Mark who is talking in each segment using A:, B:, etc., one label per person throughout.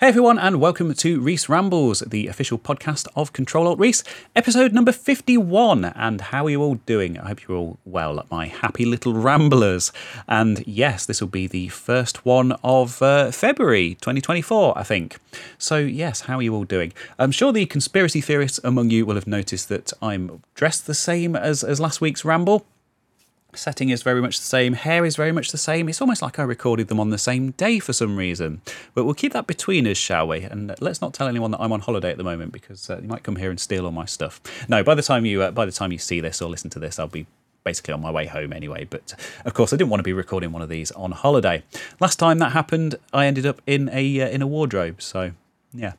A: Hey everyone, and welcome to Rees Rambles, the official podcast of Control Alt Rees, episode number 51. And how are you all doing? I hope you're all well, my happy little ramblers. And yes, this will be the first one of uh, February 2024, I think. So, yes, how are you all doing? I'm sure the conspiracy theorists among you will have noticed that I'm dressed the same as, as last week's ramble. Setting is very much the same, hair is very much the same. It's almost like I recorded them on the same day for some reason. But we'll keep that between us, shall we? And let's not tell anyone that I'm on holiday at the moment because uh, you might come here and steal all my stuff. No, by the time you uh, by the time you see this or listen to this, I'll be basically on my way home anyway. But of course, I didn't want to be recording one of these on holiday. Last time that happened, I ended up in a uh, in a wardrobe. So yeah.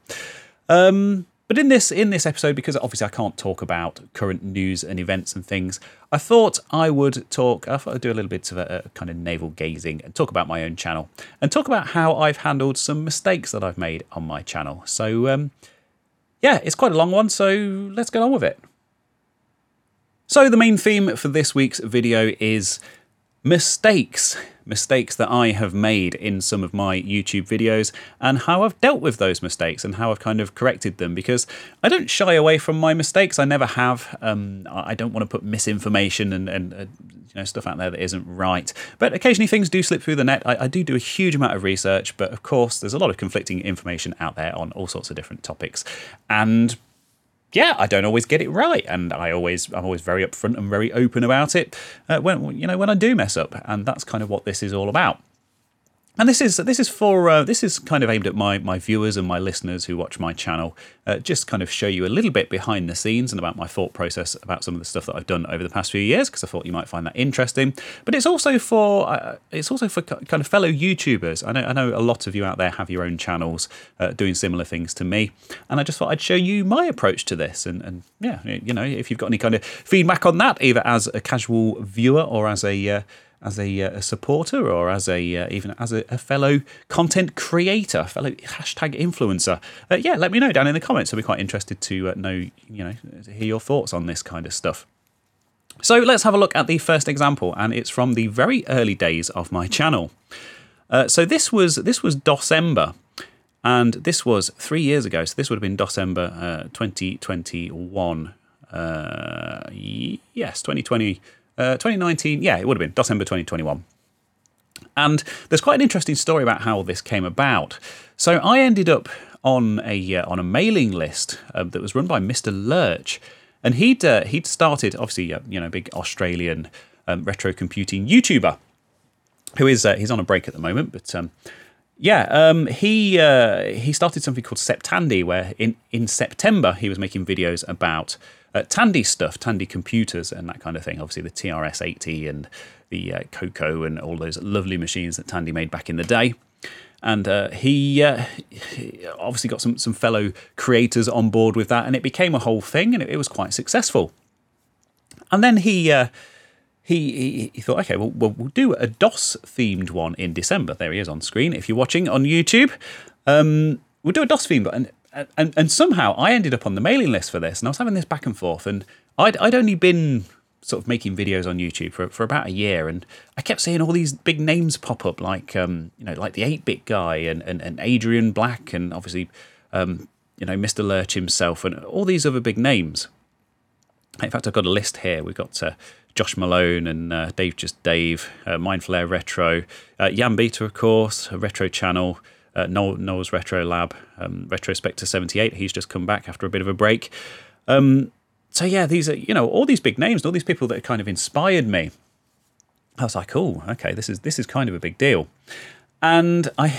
A: Um, but in this in this episode, because obviously I can't talk about current news and events and things, I thought I would talk. I thought I'd do a little bit of a, a kind of navel gazing and talk about my own channel and talk about how I've handled some mistakes that I've made on my channel. So um, yeah, it's quite a long one. So let's get on with it. So the main theme for this week's video is mistakes mistakes that I have made in some of my YouTube videos and how I've dealt with those mistakes and how I've kind of corrected them because I don't shy away from my mistakes. I never have. Um, I don't want to put misinformation and, and uh, you know stuff out there that isn't right. But occasionally things do slip through the net. I, I do do a huge amount of research, but of course there's a lot of conflicting information out there on all sorts of different topics. And yeah, I don't always get it right, and I always I'm always very upfront and very open about it uh, when you know when I do mess up, and that's kind of what this is all about. And this is this is for uh, this is kind of aimed at my my viewers and my listeners who watch my channel. Uh, just kind of show you a little bit behind the scenes and about my thought process about some of the stuff that I've done over the past few years because I thought you might find that interesting. But it's also for uh, it's also for kind of fellow YouTubers. I know I know a lot of you out there have your own channels uh, doing similar things to me, and I just thought I'd show you my approach to this. And and yeah, you know, if you've got any kind of feedback on that, either as a casual viewer or as a uh, as a, uh, a supporter or as a uh, even as a, a, fellow content creator, fellow hashtag influencer, uh, yeah, let me know down in the comments. I'll be quite interested to uh, know, you know, to hear your thoughts on this kind of stuff. So let's have a look at the first example, and it's from the very early days of my channel. Uh, so this was this was December, and this was three years ago. So this would have been December uh, 2021. yes, 2020. Uh, 2019, yeah, it would have been December 2021. And there's quite an interesting story about how this came about. So I ended up on a uh, on a mailing list uh, that was run by Mr. Lurch, and he'd uh, he'd started obviously uh, you know big Australian um, retro computing YouTuber, who is uh, he's on a break at the moment, but um, yeah, um, he he started something called Septandy, where in in September he was making videos about uh, Tandy stuff, Tandy computers, and that kind of thing. Obviously, the TRS 80 and the uh, Coco and all those lovely machines that Tandy made back in the day. And uh, he, uh, he, obviously got some, some fellow creators on board with that, and it became a whole thing, and it, it was quite successful. And then he, uh, he, he, he thought, okay, well, we'll, we'll do a DOS themed one in December. There he is on screen. If you're watching on YouTube, um, we'll do a DOS themed one and, and somehow I ended up on the mailing list for this, and I was having this back and forth, and I'd, I'd only been sort of making videos on YouTube for, for about a year, and I kept seeing all these big names pop up, like um, you know, like the Eight Bit guy and, and, and Adrian Black, and obviously, um, you know, Mr. Lurch himself, and all these other big names. In fact, I've got a list here. We've got uh, Josh Malone and uh, Dave Just Dave, uh, Mindflare Retro, uh, of course, Retro Channel uh, Noel's Retro Lab, um, Retrospector 78. He's just come back after a bit of a break. Um, so yeah, these are you know all these big names, all these people that kind of inspired me. I was like, oh, okay, this is this is kind of a big deal. And I,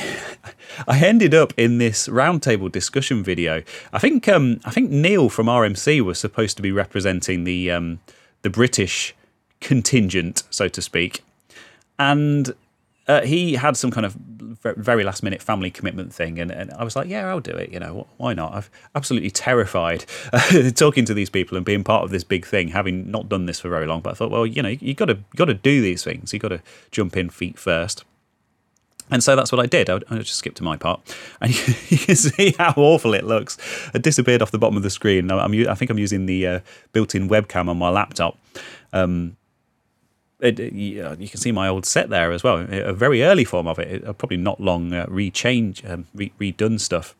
A: I ended up in this roundtable discussion video. I think um, I think Neil from RMC was supposed to be representing the um, the British contingent, so to speak, and uh, he had some kind of very last minute family commitment thing, and, and I was like, yeah, I'll do it. You know, why not? I'm absolutely terrified talking to these people and being part of this big thing, having not done this for very long. But I thought, well, you know, you got to got to do these things. You got to jump in feet first. And so that's what I did. I, I just skipped to my part, and you, you, can see how awful it looks. It disappeared off the bottom of the screen. I'm, I think I'm using the uh, built-in webcam on my laptop. Um, it, you can see my old set there as well. A very early form of it. Probably not long uh, rechange, um, re- redone stuff.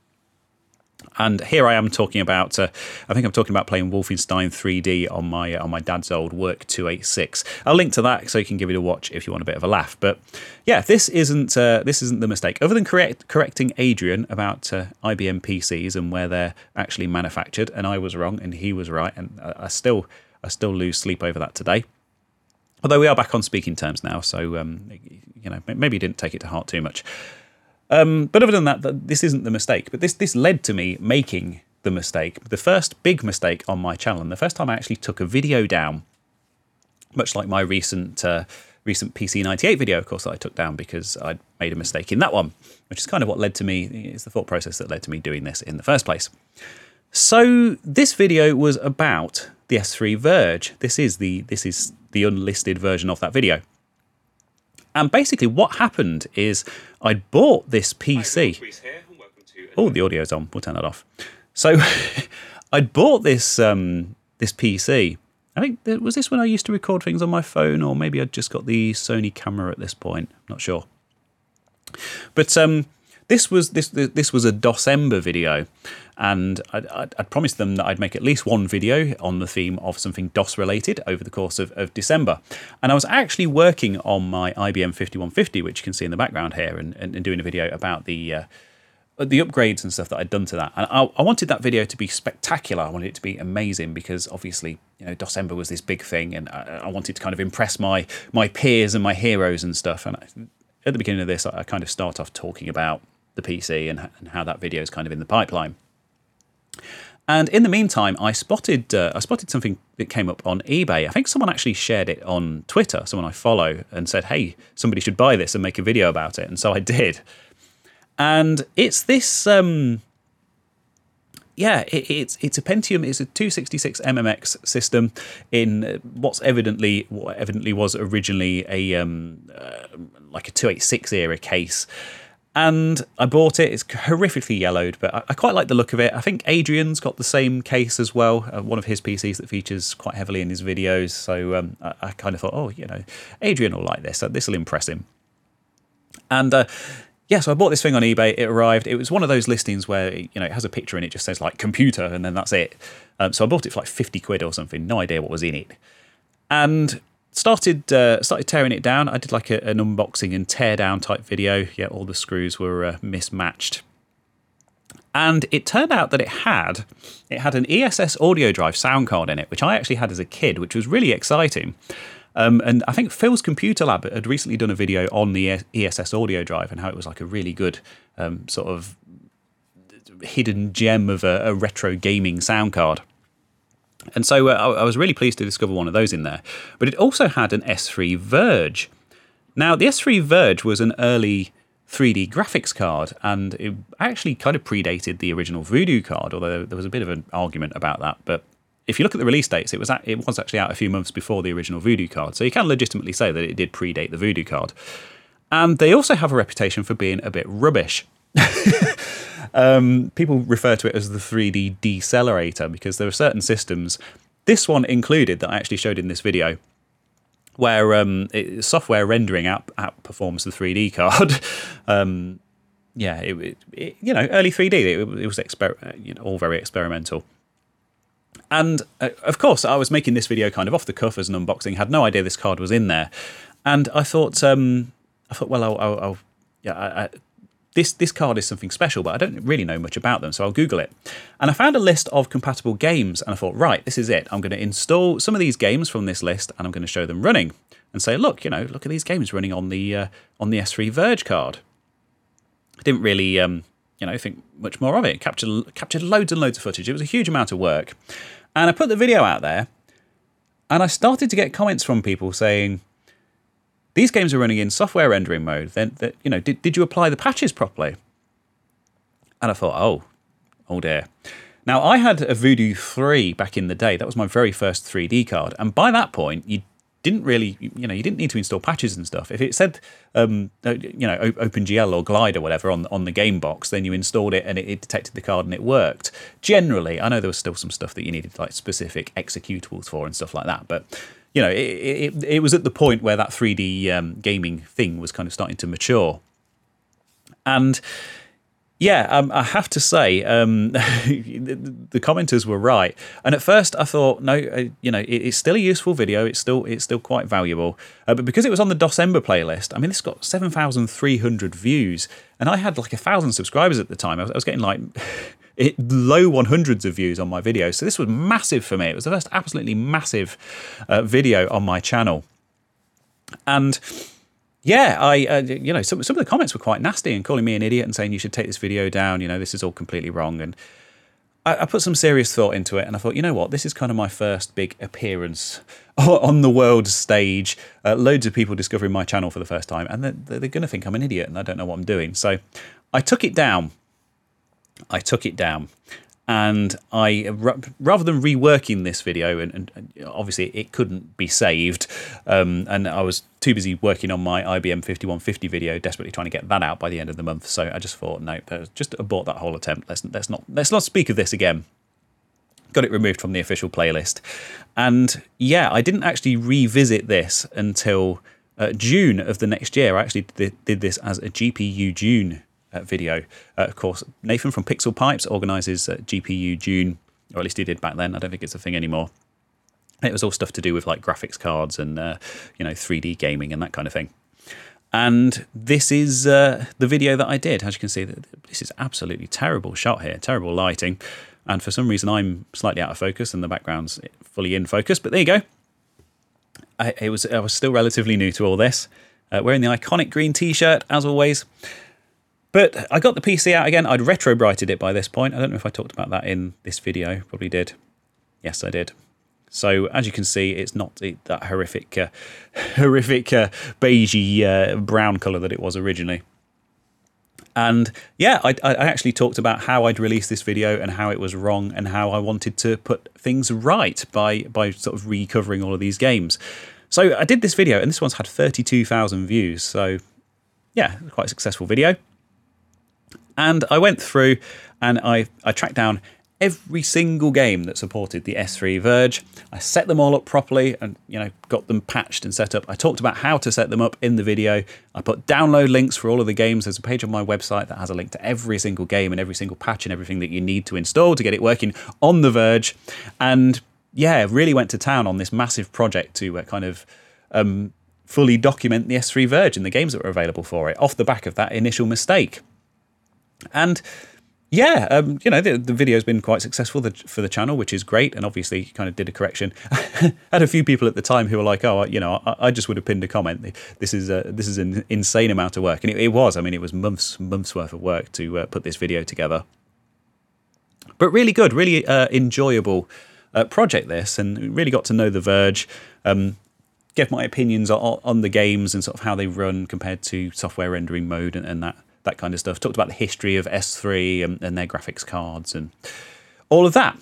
A: And here I am talking about. Uh, I think I'm talking about playing Wolfenstein 3D on my on my dad's old Work 286. I'll link to that so you can give it a watch if you want a bit of a laugh. But yeah, this isn't uh, this isn't the mistake. Other than correct, correcting Adrian about uh, IBM PCs and where they're actually manufactured, and I was wrong and he was right, and I, I still I still lose sleep over that today. Although we are back on speaking terms now, so um, you know maybe he didn't take it to heart too much. Um, but other than that, this isn't the mistake. But this this led to me making the mistake, the first big mistake on my channel, and the first time I actually took a video down, much like my recent uh, recent PC98 video, of course, I took down because I'd made a mistake in that one, which is kind of what led to me. It's the thought process that led to me doing this in the first place. So this video was about the S3 ViRGE. This is the this is the unlisted version of that video. And basically, what happened is I bought this PC. Oh, the audio's on. We'll turn that off. So I'd bought this um, this PC. I think was this when I used to record things on my phone, or maybe I'd just got the Sony camera at this point. not sure. But um, this was this this was a DOScember video, and I'd, I'd, promised them that I'd make at least one video on the theme of something DOS related over the course of, of December. And I was actually working on my IBM 5150, which you can see in the background here, and, and, and doing a video about the uh, the upgrades and stuff that I'd done to that. And I, I, wanted that video to be spectacular. I wanted it to be amazing because obviously, you know, DOScember was this big thing, and I, I wanted to kind of impress my my peers and my heroes and stuff. And I, at the beginning of this, I kind of start off talking about the PC and, and how that video is kind of in the pipeline. And in the meantime, I spotted uh, I spotted something that came up on eBay. I think someone actually shared it on Twitter, someone I follow, and said, "Hey, somebody should buy this and make a video about it." And so I did. And it's this, um, yeah, it, it's it's a Pentium. It's a 266 MMX system in what's evidently what evidently was originally a um, uh, like a 286 era case and I bought it. It's horrifically yellowed, but I, quite like the look of it. I think Adrian's got the same case as well, uh, one of his PCs that features quite heavily in his videos. So um, I, I, kind of thought, oh, you know, Adrian will like this. So this will impress him. And uh, yeah, so I bought this thing on eBay. It arrived. It was one of those listings where you know it has a picture and it just says like computer, and then that's it. Um, so I bought it for like fifty quid or something. No idea what was in it. And started uh, started tearing it down. I did like a, an unboxing and tear down type video. Yeah, all the screws were uh, mismatched. And it turned out that it had it had an ESS AudioDrive sound card in it, which I actually had as a kid, which was really exciting. Um, and I think Phil's Computer Lab had recently done a video on the ESS AudioDrive and how it was like a really good um, sort of hidden gem of a, a retro gaming sound card. And so uh, I was really pleased to discover one of those in there. But it also had an S3 ViRGE. Now, the S3 ViRGE was an early 3D graphics card, and it actually kind of predated the original Voodoo card, although there was a bit of an argument about that. But if you look at the release dates, it was at, it was actually out a few months before the original Voodoo card, so you can legitimately say that it did predate the Voodoo card. And they also have a reputation for being a bit rubbish. Um, people refer to it as the 3D decelerator because there are certain systems, this one included, that I actually showed in this video, where um, it, software rendering out outperforms the 3D card. um, yeah, it, it, you know, early 3D, it, was exper- you know, all very experimental. And uh, of course, I was making this video kind of off the cuff as an unboxing, had no idea this card was in there, and I thought, um, I thought, well, I'll, I'll, I'll yeah, I, I, this this card is something special, but I don't really know much about them, so I'll Google it. And I found a list of compatible games, and I thought, right, this is it. I'm going to install some of these games from this list, and I'm going to show them running, and say, look, you know, look at these games running on the uh, on the S3 ViRGE card. I didn't really, um, you know, think much more of it. Captured captured loads and loads of footage. It was a huge amount of work, and I put the video out there, and I started to get comments from people saying these games are running in software rendering mode. Then, that you know, did, did you apply the patches properly? And I thought, oh, oh dear. Now, I had a Voodoo 3 back in the day. That was my very first 3D card. And by that point, you didn't really, you know, you didn't need to install patches and stuff. If it said, um, uh, you know, OpenGL or Glide or whatever on on the game box, then you installed it and it, it, detected the card and it worked. Generally, I know there was still some stuff that you needed like specific executables for and stuff like that, but you know, it, it, it was at the point where that 3D um, gaming thing was kind of starting to mature. And yeah, um, I have to say, um, the, commenters were right. And at first, I thought, no, uh, you know, it, it's still a useful video. It's still it's still quite valuable. Uh, but because it was on the DOScember playlist, I mean, it's got seven thousand three hundred views, and I had like a thousand subscribers at the time. I was, I was getting like it, low 100s of views on my video. So this was massive for me. It was the first absolutely massive uh, video on my channel. And yeah, I uh, you know some some of the comments were quite nasty and calling me an idiot and saying you should take this video down. You know this is all completely wrong. And I, I put some serious thought into it, and I thought, you know what, this is kind of my first big appearance on the world stage. Uh, loads of people discovering my channel for the first time, and they're, they're going to think I'm an idiot and I don't know what I'm doing. So I took it down. I took it down and I rather than reworking this video, and, and obviously it couldn't be saved, um, and I was too busy working on my IBM 5150 video, desperately trying to get that out by the end of the month. So I just thought, no, just abort that whole attempt. Let's let's not let's not speak of this again. Got it removed from the official playlist, and yeah, I didn't actually revisit this until uh, June of the next year. I actually did, did this as a GPU June video. Uh, of course, Nathan from Pixel Pipes organises uh, GPU June, or at least he did back then. I don't think it's a thing anymore. It was all stuff to do with like graphics cards and uh, you know 3D gaming and that kind of thing. And this is uh, the video that I did. As you can see, this is absolutely terrible shot here, terrible lighting. And for some reason, I'm slightly out of focus and the background's fully in focus. But there you go. I, it was I was still relatively new to all this. Uh, wearing the iconic green T-shirt as always. But I got the PC out again. I'd retro brighted it by this point. I don't know if I talked about that in this video. Probably did. Yes, I did. So as you can see, it's not that horrific, uh, horrific uh, beigey uh, brown colour that it was originally. And yeah, I, I, actually talked about how I'd released this video and how it was wrong and how I wanted to put things right by by sort of recovering all of these games. So I did this video, and this one's had 32,000 views. So yeah, quite a successful video. And I went through and I, I tracked down every single game that supported the S3 ViRGE. I set them all up properly and you know got them patched and set up. I talked about how to set them up in the video. I put download links for all of the games. There's a page on my website that has a link to every single game and every single patch and everything that you need to install to get it working on the ViRGE. And yeah, really went to town on this massive project to uh, kind of um, fully document the S3 ViRGE and the games that were available for it off the back of that initial mistake. And yeah, um, you know, the, the video's been quite successful for the channel, which is great. And obviously, kind of did a correction. had a few people at the time who were like, "Oh, you know, I, I just would have pinned a comment. This is a, this is an insane amount of work," and it, it was. I mean, it was months months worth of work to uh, put this video together. But really good, really uh, enjoyable uh, project. This and really got to know the ViRGE. Um, gave my opinions on, on, the games and sort of how they run compared to software rendering mode and, and that that kind of stuff. Talked about the history of S3 and, and their graphics cards and all of that.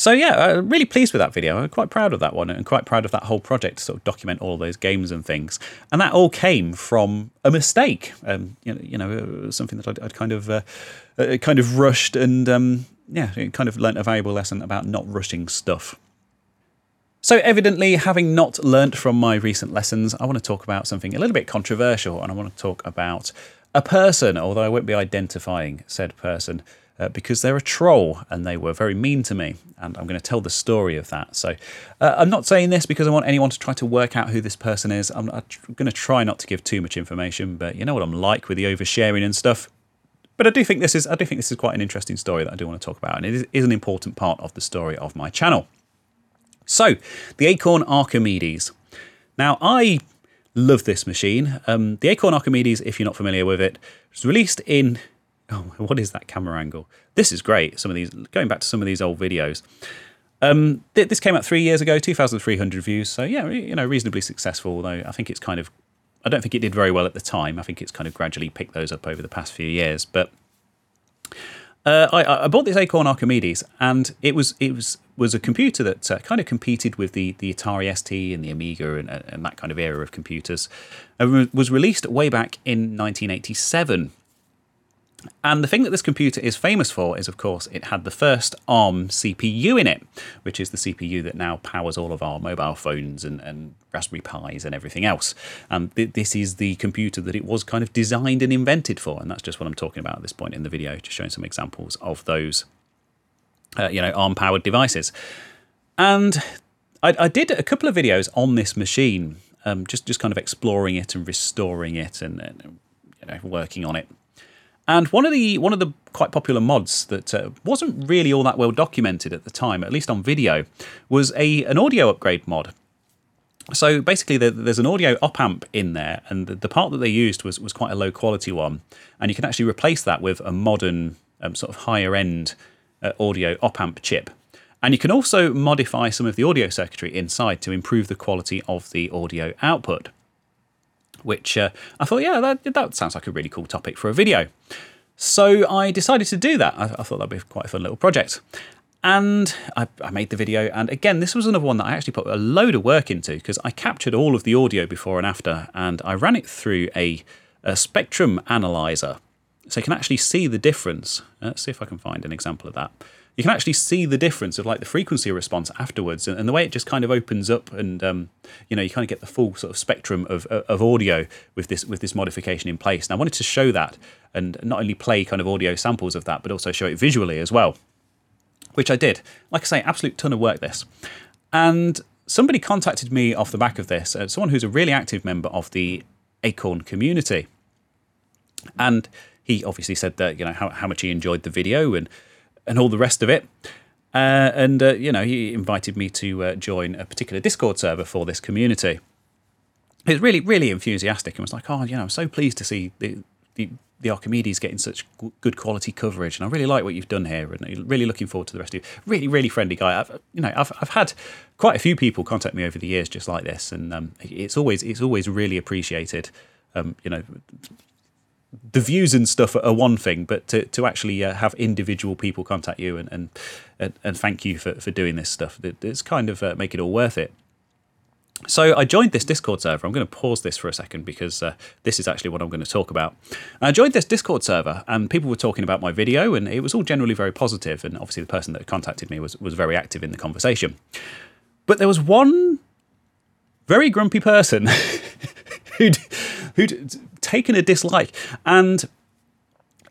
A: So yeah, uh, really pleased with that video. I'm quite proud of that one and quite proud of that whole project to sort of document all those games and things. And that all came from a mistake. Um, you know, you know, something that I'd, I'd kind of uh, uh, kind of rushed and um, yeah, kind of learnt a valuable lesson about not rushing stuff. So, evidently, having not learnt from my recent lessons, I want to talk about something a little bit controversial, and I want to talk about a person, although I won't be identifying said person. Uh, because they're a troll and they were very mean to me. And I'm going to tell the story of that. So uh, I'm not saying this because I want anyone to try to work out who this person is. I'm, I'm going to try not to give too much information, but you know what I'm like with the oversharing and stuff. But I do think this is I do think this is quite an interesting story that I do want to talk about, and it is, is an important part of the story of my channel. So the Acorn Archimedes. Now I Love this machine. Um, the Acorn Archimedes, if you're not familiar with it, was released in. Oh, what is that camera angle? This is great. Some of these, going back to some of these old videos. Um, th this came out three years ago, 2,300 views. So yeah, you know, reasonably successful. Although I think it's kind of, I don't think it did very well at the time. I think it's kind of gradually picked those up over the past few years. But uh, I, I, bought this Acorn Archimedes, and it was it was was a computer that uh, kind of competed with the the Atari ST and the Amiga and, and that kind of era of computers. It was released way back in 1987, And the thing that this computer is famous for is, of course, it had the first ARM CPU in it, which is the CPU that now powers all of our mobile phones and, and Raspberry Pis and everything else. And th- this is the computer that it was kind of designed and invented for. And that's just what I'm talking about at this point in the video, just showing some examples of those, uh, you know, ARM powered devices. And I, I, did a couple of videos on this machine, um, just, just kind of exploring it and restoring it and, and you know, working on it. And one of the one of the quite popular mods that uh, wasn't really all that well documented at the time, at least on video, was a an audio upgrade mod. So basically, there's an audio op amp in there, and the, part that they used was was quite a low quality one, and you can actually replace that with a modern um, sort of higher end uh, audio op amp chip. And you can also modify some of the audio circuitry inside to improve the quality of the audio output which uh, I thought, yeah, that, that sounds like a really cool topic for a video. So I decided to do that. I, I thought that'd be quite a fun little project. And I, I, made the video. And again, this was another one that I actually put a load of work into because I captured all of the audio before and after and I ran it through a, a spectrum analyzer. So you can actually see the difference. Let's see if I can find an example of that. You can actually see the difference of like the frequency response afterwards and, and the way it just kind of opens up and um, you know you kind of get the full sort of spectrum of, of audio with this with this modification in place. And i wanted to show that and not only play kind of audio samples of that but also show it visually as well which i did. Like i say absolute ton of work this. And somebody contacted me off the back of this uh, someone who's a really active member of the acorn community. And he obviously said that you know how, how much he enjoyed the video and and all the rest of it. Uh, and uh, you know, he invited me to uh, join a particular Discord server for this community. He was really, really enthusiastic and was like, "Oh, you know, I'm so pleased to see the the, the Archimedes getting such good quality coverage, and I really like what you've done here, and really looking forward to the rest of you." Really, really friendly guy. I've, you know, I've I've had quite a few people contact me over the years just like this, and um, it's always it's always really appreciated. Um, you know, the views and stuff are one thing, but to, to actually uh, have individual people contact you and and, and, thank you for, for doing this stuff, it's kind of uh, make it all worth it. So I joined this Discord server. I'm going to pause this for a second because uh, this is actually what I'm going to talk about. I joined this Discord server and people were talking about my video and it was all generally very positive and obviously the person that contacted me was, was very active in the conversation. But there was one very grumpy person who'd, who'd taken a dislike, and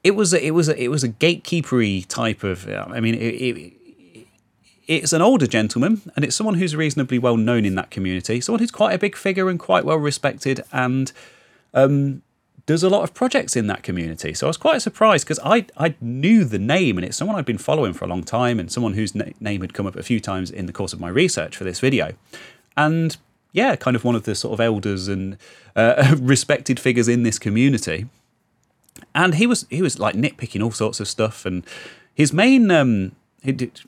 A: it was a, it was a, it was a gatekeepery type of. I mean, it, it, it's an older gentleman, and it's someone who's reasonably well known in that community. Someone who's quite a big figure and quite well respected, and um, does a lot of projects in that community. So I was quite surprised because I I knew the name, and it's someone I've been following for a long time, and someone whose na- name had come up a few times in the course of my research for this video, and yeah, kind of one of the sort of elders and uh, respected figures in this community. And he was he was like nitpicking all sorts of stuff, and his main um, I ended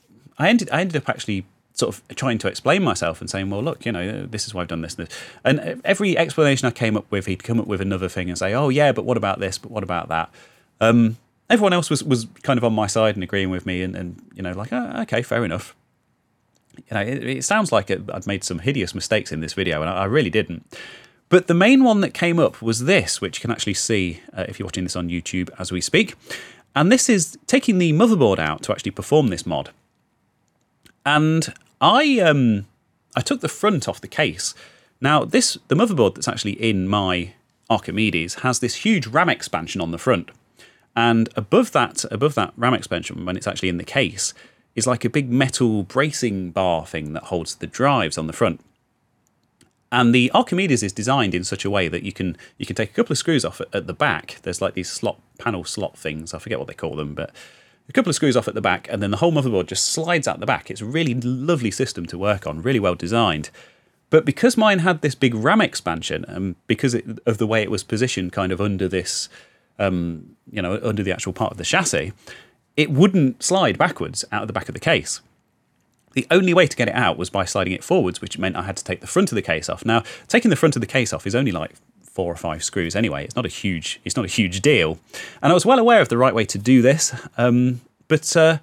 A: I ended up actually sort of trying to explain myself and saying, well, look, you know, this is why I've done this. And every explanation I came up with, he'd come up with another thing and say, oh yeah, but what about this? But what about that? Um, everyone else was was kind of on my side and agreeing with me, and, and you know, like, oh, okay, fair enough you know, it, it sounds like I'd made some hideous mistakes in this video, and I, I, really didn't. But the main one that came up was this, which you can actually see uh, if you're watching this on YouTube as we speak. And this is taking the motherboard out to actually perform this mod. And I um, I took the front off the case. Now, this the motherboard that's actually in my Archimedes has this huge RAM expansion on the front. And above that, above that RAM expansion, when it's actually in the case, is like a big metal bracing bar thing that holds the drives on the front. And the Archimedes is designed in such a way that you can you can take a couple of screws off at, at the back. There's like these slot panel slot things. I forget what they call them, but a couple of screws off at the back, and then the whole motherboard just slides out the back. It's a really lovely system to work on, really well designed. But because mine had this big RAM expansion, and because it, of the way it was positioned, kind of under this, um, you know, under the actual part of the chassis, it wouldn't slide backwards out of the back of the case. The only way to get it out was by sliding it forwards, which meant I had to take the front of the case off. Now, taking the front of the case off is only like four or five screws anyway. It's not a huge, it's not a huge deal. And I was well aware of the right way to do this. Um, but uh,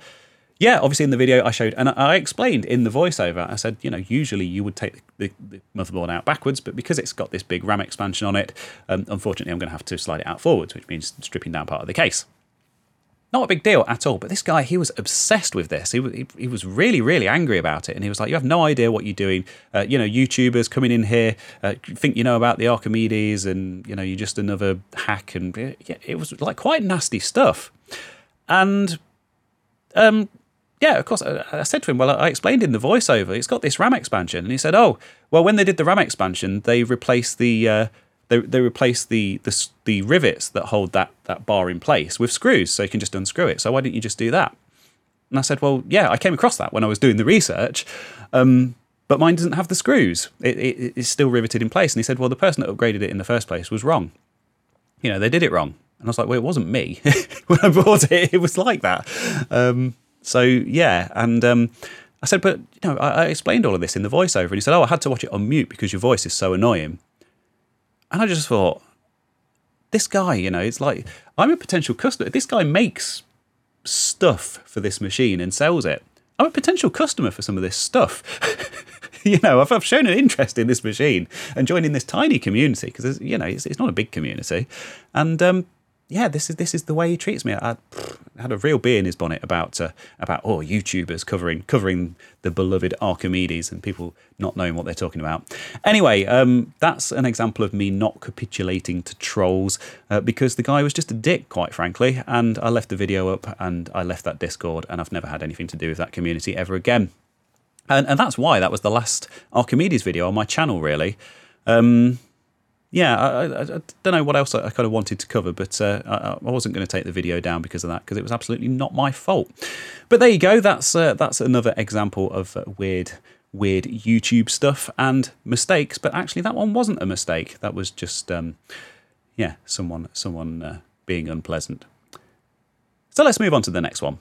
A: yeah, obviously in the video I showed, and I explained in the voiceover, I said, you know, usually you would take the, the motherboard out backwards, but because it's got this big RAM expansion on it, um, unfortunately I'm going to have to slide it out forwards, which means stripping down part of the case. Not a big deal at all. But this guy, he was obsessed with this. He was, he, he was really, really angry about it. And he was like, You have no idea what you're doing. Uh, you know, YouTubers coming in here uh, think you know about the Archimedes and, you know, you're just another hack. And yeah, it was like quite nasty stuff. And um, yeah, of course, I, I said to him, Well, I explained in the voiceover, it's got this RAM expansion. And he said, Oh, well, when they did the RAM expansion, they replaced the. Uh, they, they replace the, the the rivets that hold that that bar in place with screws, so you can just unscrew it. So why didn't you just do that? And I said, well, yeah, I came across that when I was doing the research, um, but mine doesn't have the screws. It, it, it's still riveted in place. And he said, well, the person that upgraded it in the first place was wrong. You know, they did it wrong. And I was like, well, it wasn't me. when I bought it, it was like that. Um, so yeah, and um, I said, but you know, I, I explained all of this in the voiceover, and he said, oh, I had to watch it on mute because your voice is so annoying. And I just thought, this guy, you know, it's like I'm a potential customer. This guy makes stuff for this machine and sells it. I'm a potential customer for some of this stuff. you know, I've, I've shown an interest in this machine and joining this tiny community because, you know, it's, it's, not a big community. And um, yeah, this is this is the way he treats me. I, I had a real bee in his bonnet about uh, about oh YouTubers covering covering the beloved Archimedes and people not knowing what they're talking about. Anyway, um, that's an example of me not capitulating to trolls uh, because the guy was just a dick, quite frankly. And I left the video up and I left that Discord and I've never had anything to do with that community ever again. And, and that's why that was the last Archimedes video on my channel, really. Um, yeah, I, I, I, don't know what else I, kind of wanted to cover, but uh, I, I, wasn't going to take the video down because of that, because it was absolutely not my fault. But there you go. That's uh, that's another example of uh, weird, weird YouTube stuff and mistakes. But actually, that one wasn't a mistake. That was just, um, yeah, someone someone uh, being unpleasant. So let's move on to the next one.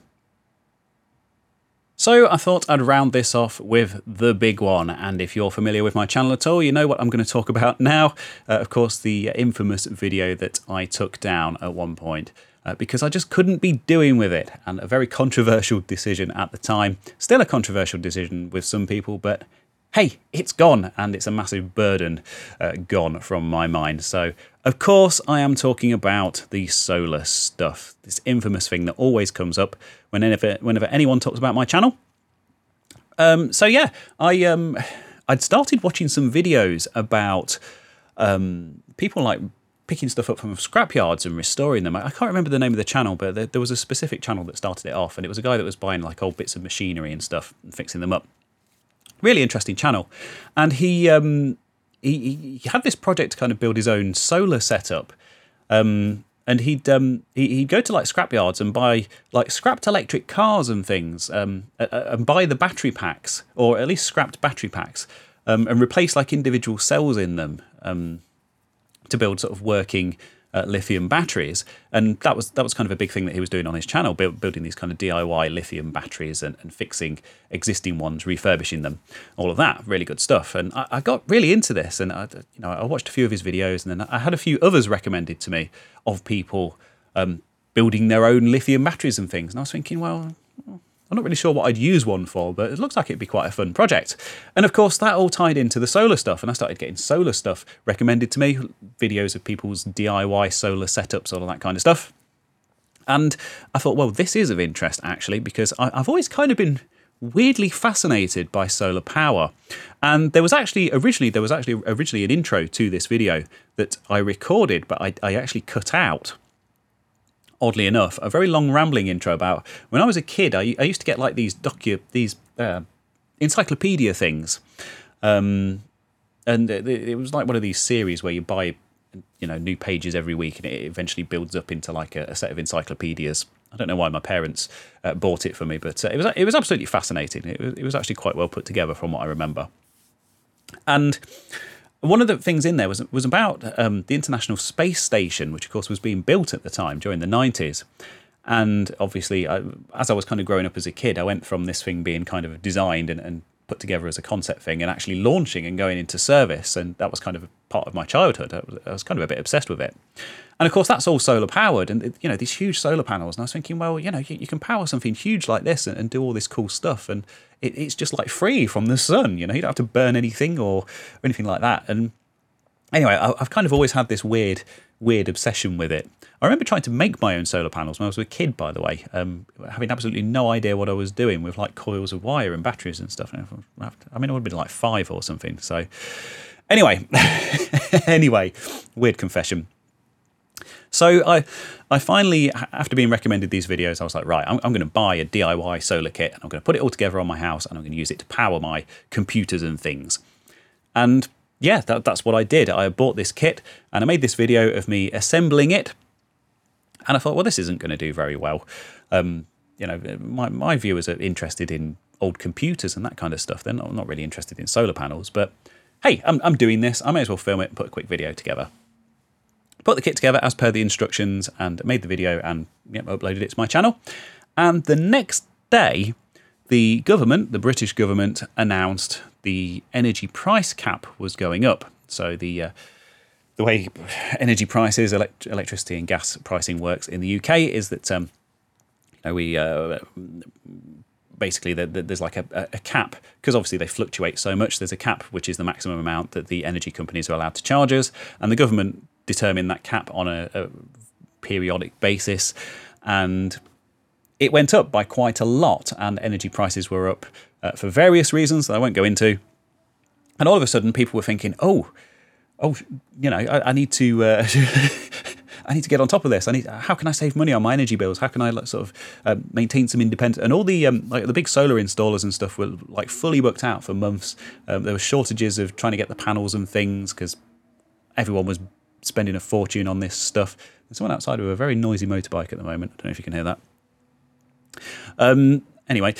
A: So I thought I'd round this off with the big one. And if you're familiar with my channel at all, you know what I'm going to talk about now. Uh, of course, the infamous video that I took down at one point. Uh, because I just couldn't be doing with it. And a very controversial decision at the time. Still a controversial decision with some people, but hey, it's gone, and it's a massive burden uh, gone from my mind. So, of course, I am talking about the solar stuff, this infamous thing that always comes up whenever whenever anyone talks about my channel. Um, so yeah, I um, I'd started watching some videos about um, people like picking stuff up from scrapyards and restoring them. I can't remember the name of the channel, but there, there was a specific channel that started it off, and it was a guy that was buying like old bits of machinery and stuff and fixing them up really interesting channel. And he, um, he, he had this project to kind of build his own solar setup. Um, and he'd um, he, would go to like scrapyards and buy like scrapped electric cars and things, um, and buy the battery packs or at least scrapped battery packs, um, and replace like individual cells in them um, to build sort of working uh, lithium batteries, and that was that was kind of a big thing that he was doing on his channel, build, building these kind of DIY lithium batteries and, and, fixing existing ones, refurbishing them, all of that, really good stuff. And I, I, got really into this, and I, you know I watched a few of his videos, and then I had a few others recommended to me of people um, building their own lithium batteries and things, and I was thinking, well, I'm not really sure what I'd use one for, but it looks like it'd be quite a fun project. And of course, that all tied into the solar stuff, and I started getting solar stuff recommended to me videos of people's DIY solar setups, all of that kind of stuff. And I thought, well, this is of interest actually, because I, have always kind of been weirdly fascinated by solar power. And there was actually originally there was actually originally an intro to this video that I recorded, but I, I actually cut out oddly enough, a very long rambling intro about when I was a kid. I, I used to get like these docu these uh, encyclopedia things, um, and it, it, was like one of these series where you buy you know new pages every week, and it eventually builds up into like a, a set of encyclopedias. I don't know why my parents uh, bought it for me, but uh, it was it was absolutely fascinating. It was, it was actually quite well put together from what I remember, and one of the things in there was was about um, the International Space Station, which of course was being built at the time during the nineties. And obviously, I, as I was kind of growing up as a kid, I went from this thing being kind of designed and, and put together as a concept thing and actually launching and going into service. And that was kind of part of my childhood. I was, I was, kind of a bit obsessed with it. And of course, that's all solar powered and, you know, these huge solar panels. And I was thinking, well, you know, you, you can power something huge like this and, and do all this cool stuff. And it, it's just like free from the sun. You know, you don't have to burn anything or, or anything like that. And anyway, I, have kind of always had this weird weird obsession with it. I remember trying to make my own solar panels when I was a kid, by the way, um, having absolutely no idea what I was doing with like coils of wire and batteries and stuff. I mean, I would have been like five or something. So, anyway, anyway, weird confession. So I, I finally, after being recommended these videos, I was like, right, I'm, I'm going to buy a DIY solar kit and I'm going to put it all together on my house and I'm going to use it to power my computers and things. And yeah, that, that's what I did. I bought this kit and I made this video of me assembling it. And I thought, well, this isn't going to do very well. Um, you know, my, my viewers are interested in old computers and that kind of stuff. They're not, not really interested in solar panels. But hey, I'm, I'm doing this. I may as well film it and put a quick video together put the kit together as per the instructions and made the video and yep, uploaded it to my channel. And the next day, the government, the British government, announced the energy price cap was going up. So the uh, the way energy prices, elect- electricity and gas pricing works in the UK is that um, you know we uh, basically the, the, there's like a, a cap because obviously they fluctuate so much. There's a cap which is the maximum amount that the energy companies are allowed to charge us, and the government determine that cap on a, a periodic basis. And it went up by quite a lot, and energy prices were up uh, for various reasons that I won't go into. And all of a sudden, people were thinking, "Oh, oh, you know, I, I need to, uh, I need to get on top of this. I need, how can I save money on my energy bills? How can I like, sort of uh, maintain some independence?" And all the um, like the big solar installers and stuff were like fully booked out for months. Um, there were shortages of trying to get the panels and things because everyone was spending a fortune on this stuff. There's someone outside with a very noisy motorbike at the moment. I don't know if you can hear that. Um, anyway,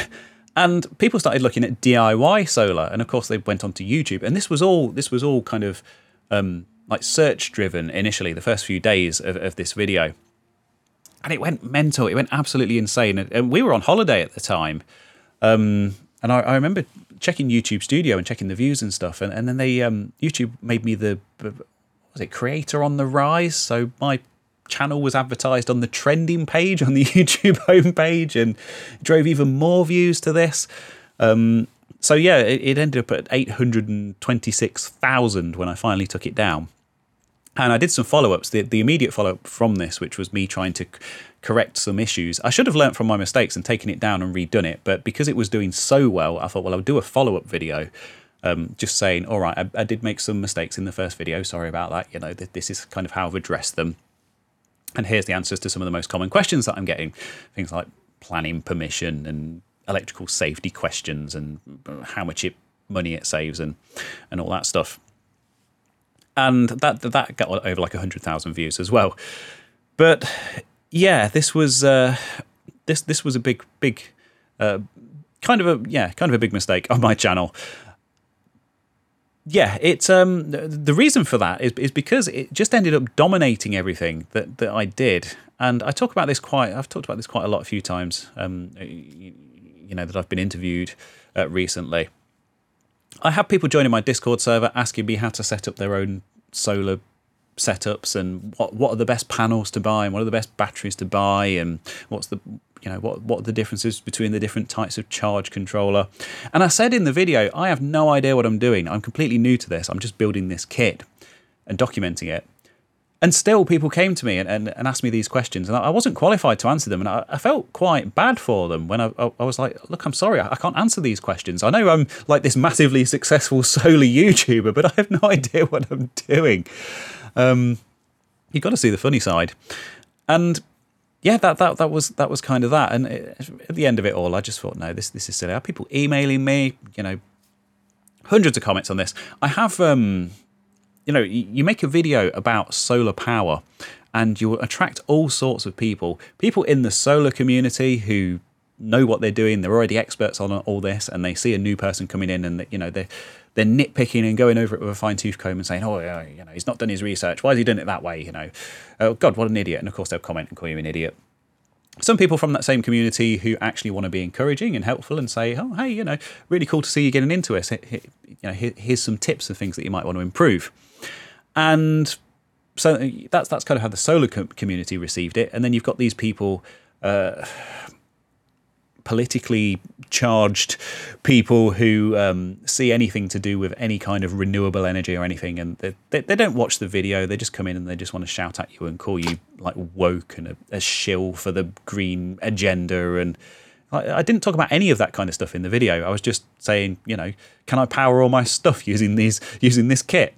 A: and people started looking at DIY solar, and of course they went onto YouTube, and this was all this was all kind of um, like search driven initially. The first few days of, of this video, and it went mental. It went absolutely insane, and we were on holiday at the time. Um, and I, I, remember checking YouTube Studio and checking the views and stuff, and, and then they um, YouTube made me the was it creator on the rise? So my channel was advertised on the trending page on the YouTube homepage and drove even more views to this. Um, so yeah, it, it ended up at 826,000 when I finally took it down. And I did some follow ups. The, the immediate follow up from this, which was me trying to correct some issues. I should have learnt from my mistakes and taken it down and redone it. But because it was doing so well, I thought, well, I'll do a follow up video um, just saying, all right, I, I, did make some mistakes in the first video. Sorry about that. You know, th- this is kind of how I've addressed them. And here's the answers to some of the most common questions that I'm getting. Things like planning permission and electrical safety questions and how much it, money it saves and, and all that stuff. And that that got over like 100,000 views as well. But yeah, this was uh, this this was a big big uh, kind of a yeah kind of a big mistake on my channel yeah, it's um the reason for that is is because it just ended up dominating everything that that I did, and I talk about this quite. I've talked about this quite a lot a few times. Um, you, you know that I've been interviewed uh, recently. I have people joining my Discord server asking me how to set up their own solar setups and what what are the best panels to buy and what are the best batteries to buy and what's the you know what what the differences between the different types of charge controller. And i said in the video i have no idea what i'm doing. I'm completely new to this. I'm just building this kit and documenting it. And still people came to me and, and, and asked me these questions. And i wasn't qualified to answer them. And i, I felt quite bad for them when I, I, was like look i'm sorry. I, I can't answer these questions. I know i'm like this massively successful solar youtuber but i have no idea what i'm doing. Um, you've got to see the funny side. And yeah, that that that was that was kind of that. And it, at the end of it all, I just thought, no, this this is silly. Are people emailing me? You know, hundreds of comments on this. I have, um, you know, you make a video about solar power, and you attract all sorts of people. People in the solar community who know what they're doing. They're already experts on all this, and they see a new person coming in, and you know they they're nitpicking and going over it with a fine tooth comb and saying, "Oh, yeah, you know, he's not done his research. Why is he doing it that way?" You know, oh God, what an idiot! And of course, they'll comment and call you an idiot. Some people from that same community who actually want to be encouraging and helpful and say, "Oh, hey, you know, really cool to see you getting into it. You know, here's some tips and things that you might want to improve." And so that's that's kind of how the solar community received it. And then you've got these people. Uh, politically charged people who um, see anything to do with any kind of renewable energy or anything, and they, they, they, don't watch the video. They just come in and they just want to shout at you and call you like woke and a, a shill for the green agenda. And I, I didn't talk about any of that kind of stuff in the video. I was just saying, you know, can I power all my stuff using these using this kit?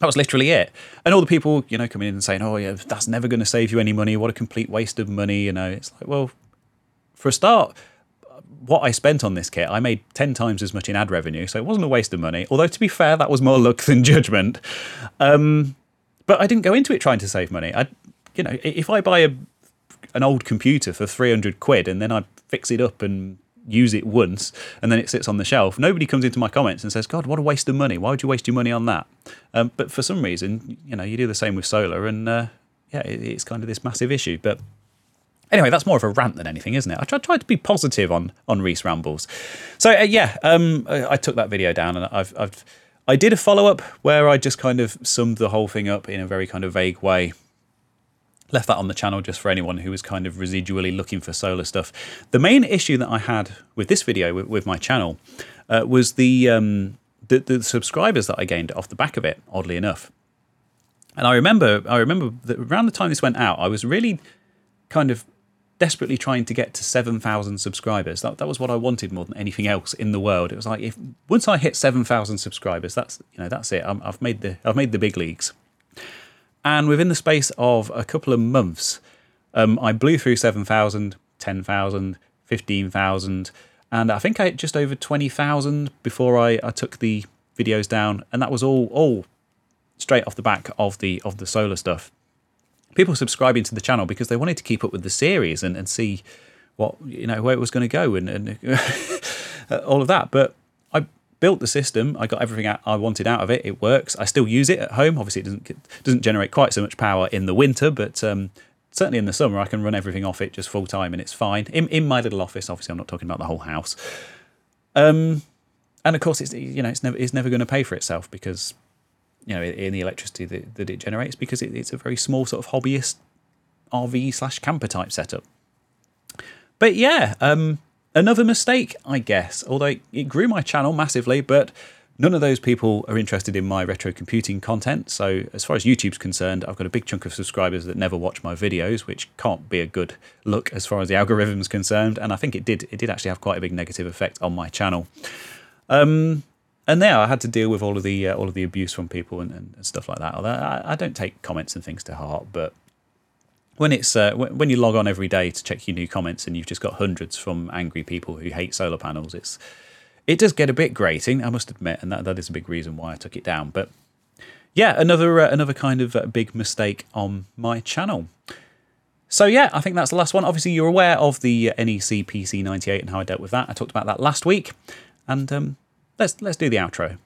A: That was literally it. And all the people, you know, coming in and saying, "Oh yeah, that's never going to save you any money. What a complete waste of money." You know, it's like, well, for a start, what I spent on this kit, I made 10 times as much in ad revenue, so it wasn't a waste of money. Although, to be fair, that was more luck than judgment. Um, but I didn't go into it trying to save money. I, you know, if I buy a, an old computer for 300 quid and then I fix it up and use it once and then it sits on the shelf, nobody comes into my comments and says, God, what a waste of money. Why would you waste your money on that? Um, but for some reason, you know, you do the same with solar and uh, yeah, it, it's kind of this massive issue. But Anyway, that's more of a rant than anything, isn't it? I tried, tried to be positive on on Rees rambles. So uh, yeah, um, I, I, took that video down and I've, I've I did a follow up where I just kind of summed the whole thing up in a very kind of vague way. Left that on the channel just for anyone who was kind of residually looking for solar stuff. The main issue that I had with this video with, with my channel uh, was the, um, the the subscribers that I gained off the back of it. Oddly enough, and I remember I remember that around the time this went out, I was really kind of desperately trying to get to 7,000 subscribers. That, that was what I wanted more than anything else in the world. It was like if once I hit 7,000 subscribers, that's you know that's it. i have made the I've made the big leagues. And within the space of a couple of months, um, I blew through 7,000, 10,000, 15,000, and I think I hit just over 20,000 before I, I took the videos down, and that was all all straight off the back of the of the solar stuff people subscribing to the channel because they wanted to keep up with the series and, and see what you know where it was going to go and, and all of that. But I built the system. I got everything I wanted out of it. It works. I still use it at home. Obviously, it doesn't doesn't generate quite so much power in the winter, but um, certainly in the summer, I can run everything off it just full time and it's fine. In in my little office, obviously, I'm not talking about the whole house. Um, and of course, it's you know it's never it's never going to pay for itself because you know, in the electricity that, that it generates because it, it's a very small sort of hobbyist RV slash camper type setup. But yeah, um, another mistake, I guess. Although it grew my channel massively, but none of those people are interested in my retro computing content. So as far as YouTube's concerned, I've got a big chunk of subscribers that never watch my videos, which can't be a good look as far as the algorithm's concerned. And I think it did it did actually have quite a big negative effect on my channel. Um, and there I had to deal with all of the uh, all of the abuse from people and, and stuff like that. I, I, don't take comments and things to heart, but when it's uh, when you log on every day to check your new comments and you've just got hundreds from angry people who hate solar panels, it's it does get a bit grating, I must admit, and that, that is a big reason why I took it down. But yeah, another uh, another kind of uh, big mistake on my channel. So yeah, I think that's the last one. Obviously, you're aware of the NEC PC98 and how I dealt with that. I talked about that last week, and um, let's let's do the outro.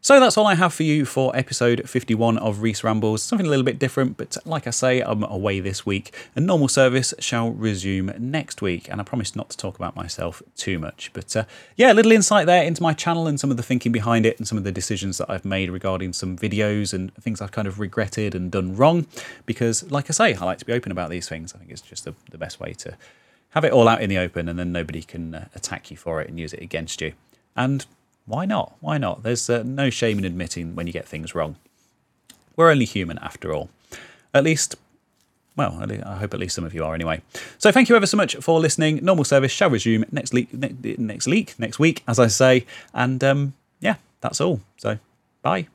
A: So that's all I have for you for episode 51 of Rees Rambles. Something a little bit different, but like I say, I'm away this week, and normal service shall resume next week. And I promise not to talk about myself too much. But uh, yeah, a little insight there into my channel and some of the thinking behind it, and some of the decisions that I've made regarding some videos and things I've kind of regretted and done wrong. Because, like I say, I like to be open about these things. I think it's just the, the best way to have it all out in the open, and then nobody can uh, attack you for it and use it against you. And why not? Why not? There's uh, no shame in admitting when you get things wrong. We're only human after all. At least, well, I hope at least some of you are anyway. So thank you ever so much for listening. Normal service shall resume next week, next week, next week, as I say. And um, yeah, that's all. So bye.